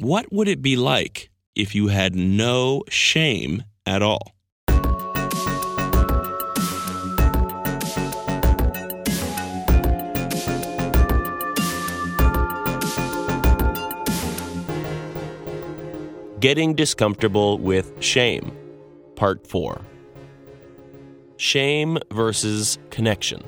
What would it be like if you had no shame at all? Getting discomfortable with shame, Part 4. Shame versus connection.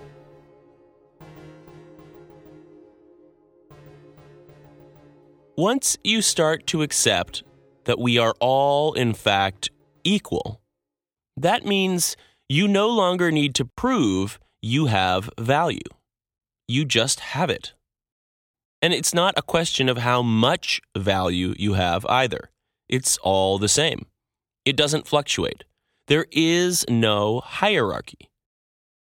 Once you start to accept that we are all, in fact, equal, that means you no longer need to prove you have value. You just have it. And it's not a question of how much value you have either. It's all the same. It doesn't fluctuate. There is no hierarchy.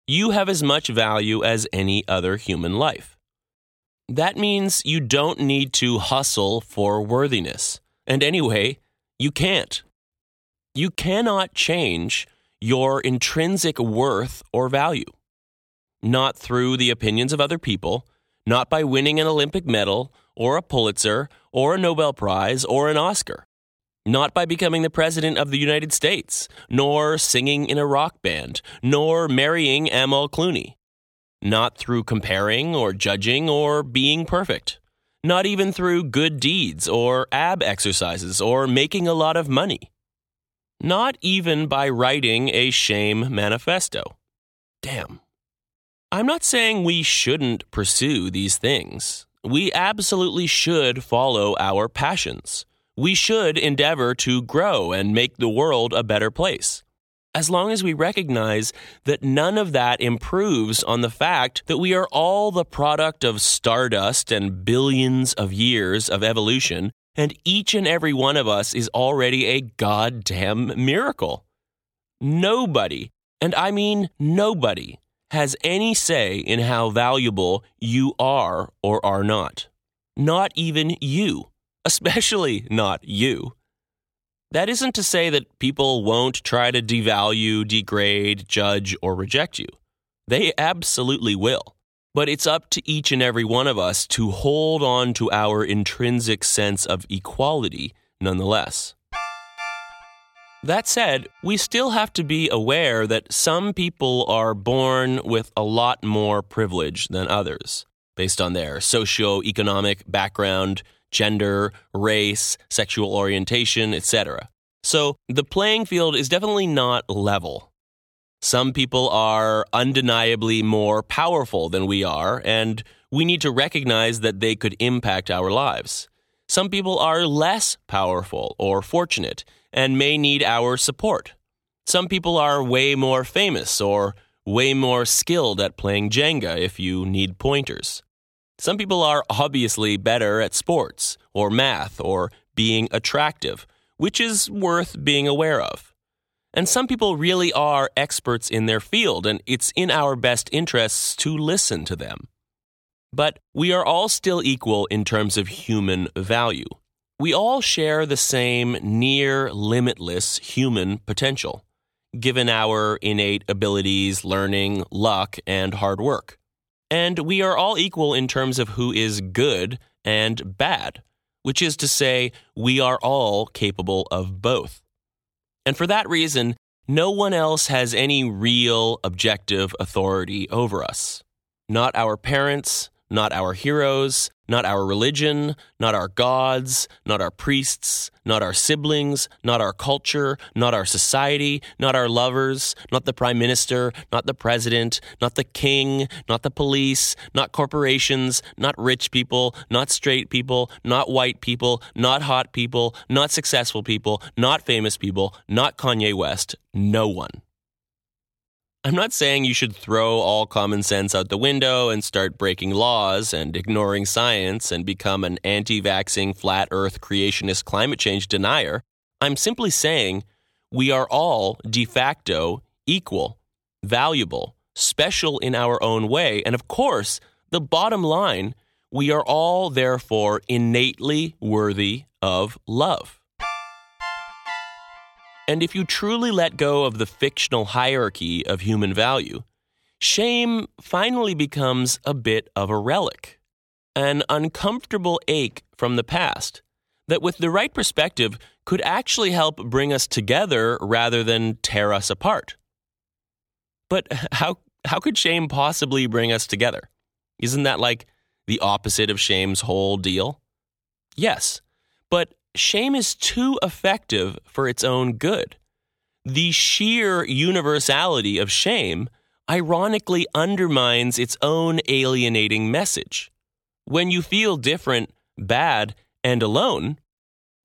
You have as much value as any other human life. That means you don't need to hustle for worthiness. And anyway, you can't. You cannot change your intrinsic worth or value. Not through the opinions of other people, not by winning an Olympic medal or a Pulitzer or a Nobel Prize or an Oscar. Not by becoming the President of the United States, nor singing in a rock band, nor marrying Amal Clooney not through comparing or judging or being perfect, not even through good deeds or ab exercises or making a lot of money, not even by writing a shame manifesto. Damn. I'm not saying we shouldn't pursue these things. We absolutely should follow our passions. We should endeavor to grow and make the world a better place as long as we recognize that none of that improves on the fact that we are all the product of stardust and billions of years of evolution, and each and every one of us is already a goddamn miracle. Nobody, and I mean nobody, has any say in how valuable you are or are not. Not even you, especially not you. That isn't to say that people won't try to devalue, degrade, judge, or reject you. They absolutely will. But it's up to each and every one of us to hold on to our intrinsic sense of equality nonetheless. That said, we still have to be aware that some people are born with a lot more privilege than others, based on their socio-economic background, gender, race, sexual orientation, etc. So the playing field is definitely not level. Some people are undeniably more powerful than we are, and we need to recognize that they could impact our lives. Some people are less powerful or fortunate and may need our support. Some people are way more famous or way more skilled at playing Jenga if you need pointers. Some people are obviously better at sports or math or being attractive, which is worth being aware of. And some people really are experts in their field, and it's in our best interests to listen to them. But we are all still equal in terms of human value. We all share the same near limitless human potential, given our innate abilities, learning, luck, and hard work. And we are all equal in terms of who is good and bad, which is to say, we are all capable of both. And for that reason, no one else has any real objective authority over us. Not our parents, not our heroes, not our religion, not our gods, not our priests, not our siblings, not our culture, not our society, not our lovers, not the prime minister, not the president, not the king, not the police, not corporations, not rich people, not straight people, not white people, not hot people, not successful people, not famous people, not Kanye West, no one. I'm not saying you should throw all common sense out the window and start breaking laws and ignoring science and become an anti vaxxing, flat earth creationist climate change denier. I'm simply saying we are all de facto equal, valuable, special in our own way. And of course, the bottom line, we are all therefore innately worthy of love. And if you truly let go of the fictional hierarchy of human value, shame finally becomes a bit of a relic, an uncomfortable ache from the past that with the right perspective could actually help bring us together rather than tear us apart. But how, how could shame possibly bring us together? Isn't that like the opposite of shame's whole deal? Yes, but shame is too effective for its own good. The sheer universality of shame ironically undermines its own alienating message. When you feel different, bad, and alone,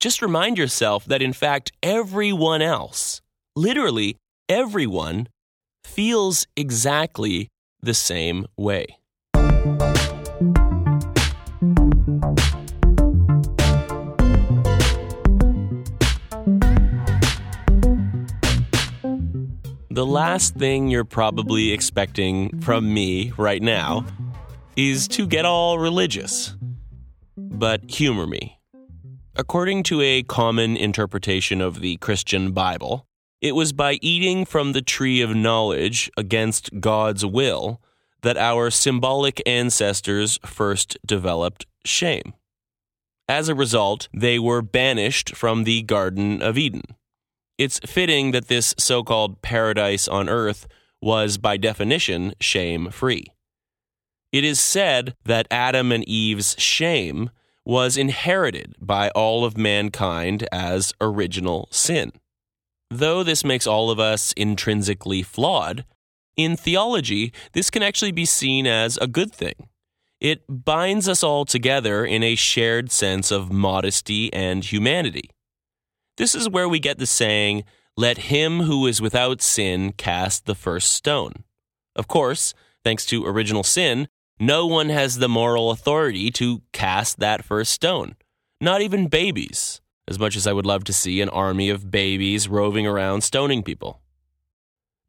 just remind yourself that in fact everyone else, literally everyone, feels exactly the same way. The last thing you're probably expecting from me right now is to get all religious. But humor me. According to a common interpretation of the Christian Bible, it was by eating from the tree of knowledge against God's will that our symbolic ancestors first developed shame. As a result, they were banished from the Garden of Eden. It's fitting that this so called paradise on earth was, by definition, shame free. It is said that Adam and Eve's shame was inherited by all of mankind as original sin. Though this makes all of us intrinsically flawed, in theology, this can actually be seen as a good thing. It binds us all together in a shared sense of modesty and humanity. This is where we get the saying, Let him who is without sin cast the first stone. Of course, thanks to original sin, no one has the moral authority to cast that first stone, not even babies, as much as I would love to see an army of babies roving around stoning people.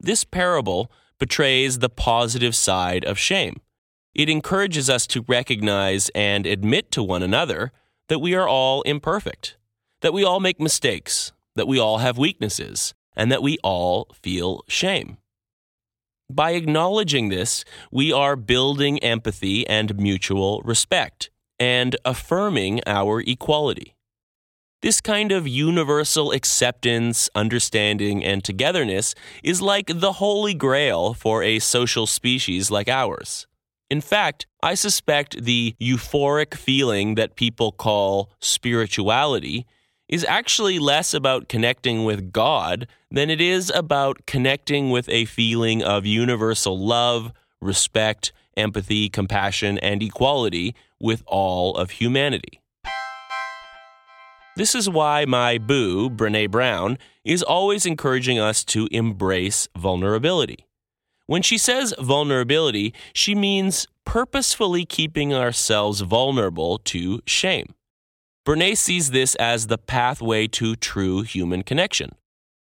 This parable betrays the positive side of shame. It encourages us to recognize and admit to one another that we are all imperfect that we all make mistakes, that we all have weaknesses, and that we all feel shame. By acknowledging this, we are building empathy and mutual respect and affirming our equality. This kind of universal acceptance, understanding, and togetherness is like the holy grail for a social species like ours. In fact, I suspect the euphoric feeling that people call spirituality is actually less about connecting with God than it is about connecting with a feeling of universal love, respect, empathy, compassion, and equality with all of humanity. This is why my boo, Brene Brown, is always encouraging us to embrace vulnerability. When she says vulnerability, she means purposefully keeping ourselves vulnerable to shame. Brene sees this as the pathway to true human connection.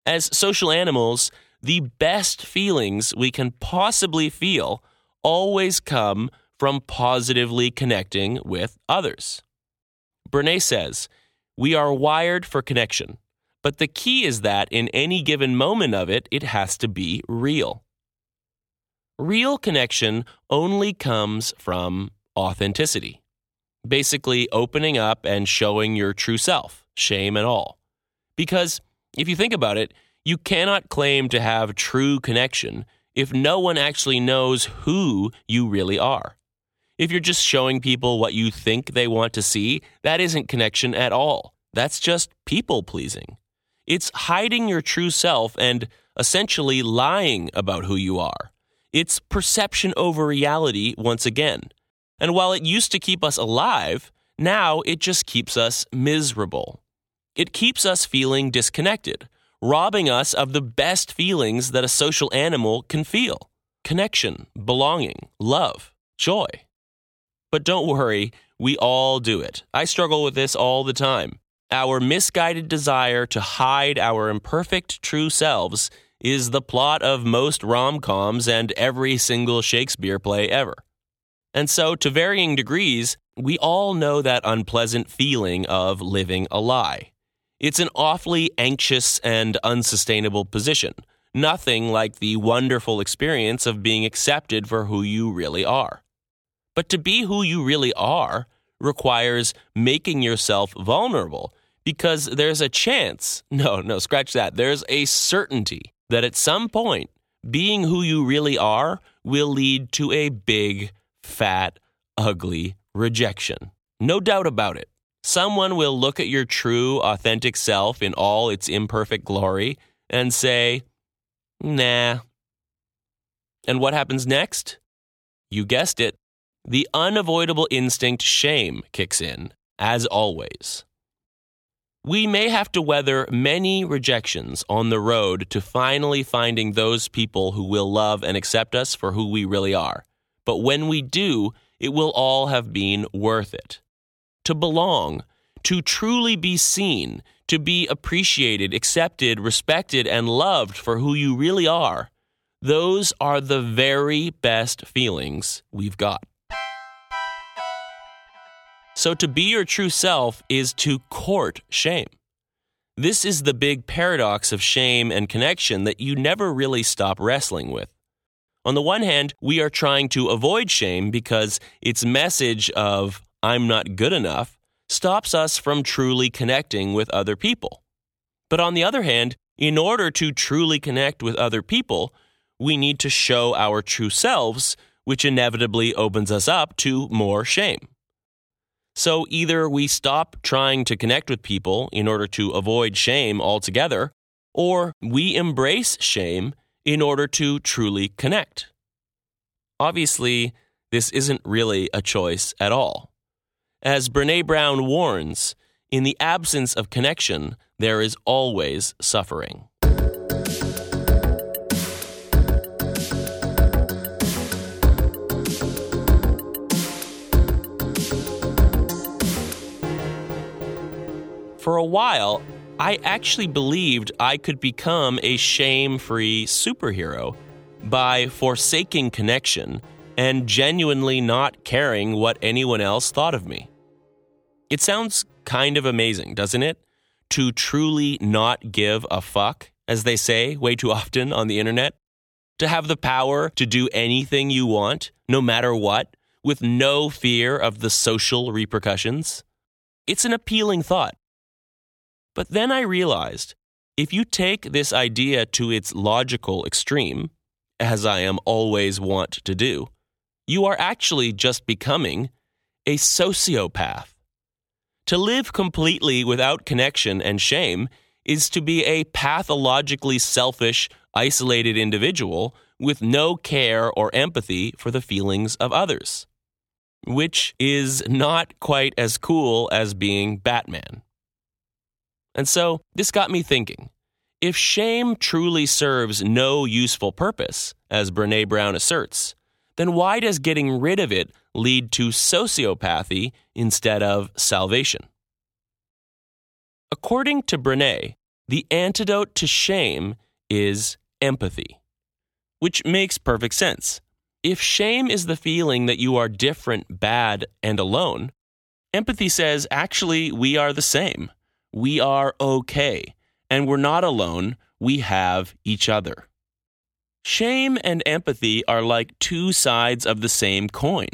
As social animals, the best feelings we can possibly feel always come from positively connecting with others. Brene says, We are wired for connection, but the key is that in any given moment of it, it has to be real. Real connection only comes from authenticity basically opening up and showing your true self, shame and all. Because if you think about it, you cannot claim to have true connection if no one actually knows who you really are. If you're just showing people what you think they want to see, that isn't connection at all. That's just people pleasing. It's hiding your true self and essentially lying about who you are. It's perception over reality once again. And while it used to keep us alive, now it just keeps us miserable. It keeps us feeling disconnected, robbing us of the best feelings that a social animal can feel connection, belonging, love, joy. But don't worry, we all do it. I struggle with this all the time. Our misguided desire to hide our imperfect true selves is the plot of most rom coms and every single Shakespeare play ever. And so, to varying degrees, we all know that unpleasant feeling of living a lie. It's an awfully anxious and unsustainable position, nothing like the wonderful experience of being accepted for who you really are. But to be who you really are requires making yourself vulnerable because there's a chance, no, no, scratch that, there's a certainty that at some point, being who you really are will lead to a big, fat, ugly rejection. No doubt about it. Someone will look at your true, authentic self in all its imperfect glory and say, nah. And what happens next? You guessed it. The unavoidable instinct shame kicks in, as always. We may have to weather many rejections on the road to finally finding those people who will love and accept us for who we really are. But when we do, it will all have been worth it. To belong, to truly be seen, to be appreciated, accepted, respected, and loved for who you really are, those are the very best feelings we've got. So, to be your true self is to court shame. This is the big paradox of shame and connection that you never really stop wrestling with. On the one hand, we are trying to avoid shame because its message of, I'm not good enough, stops us from truly connecting with other people. But on the other hand, in order to truly connect with other people, we need to show our true selves, which inevitably opens us up to more shame. So either we stop trying to connect with people in order to avoid shame altogether, or we embrace shame in order to truly connect. Obviously, this isn't really a choice at all. As Brene Brown warns, in the absence of connection, there is always suffering. for a while, I actually believed I could become a shame free superhero by forsaking connection and genuinely not caring what anyone else thought of me. It sounds kind of amazing, doesn't it? To truly not give a fuck, as they say way too often on the internet. To have the power to do anything you want, no matter what, with no fear of the social repercussions. It's an appealing thought. But then I realized if you take this idea to its logical extreme, as I am always wont to do, you are actually just becoming a sociopath. To live completely without connection and shame is to be a pathologically selfish, isolated individual with no care or empathy for the feelings of others, which is not quite as cool as being Batman. And so this got me thinking if shame truly serves no useful purpose, as Brene Brown asserts, then why does getting rid of it lead to sociopathy instead of salvation? According to Brene, the antidote to shame is empathy, which makes perfect sense. If shame is the feeling that you are different, bad, and alone, empathy says actually we are the same we are okay, and we're not alone, we have each other. Shame and empathy are like two sides of the same coin.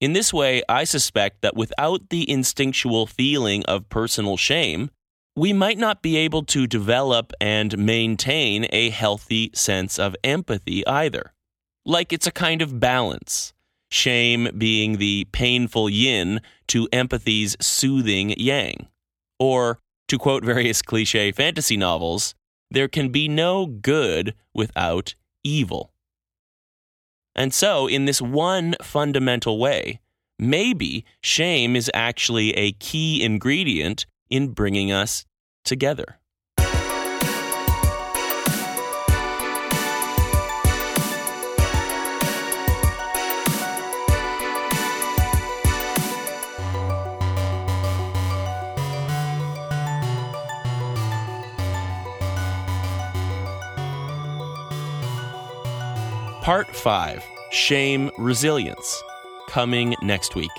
In this way, I suspect that without the instinctual feeling of personal shame, we might not be able to develop and maintain a healthy sense of empathy either. Like it's a kind of balance, shame being the painful yin to empathy's soothing yang. Or to quote various cliche fantasy novels, there can be no good without evil. And so, in this one fundamental way, maybe shame is actually a key ingredient in bringing us together. Part 5 Shame Resilience, coming next week.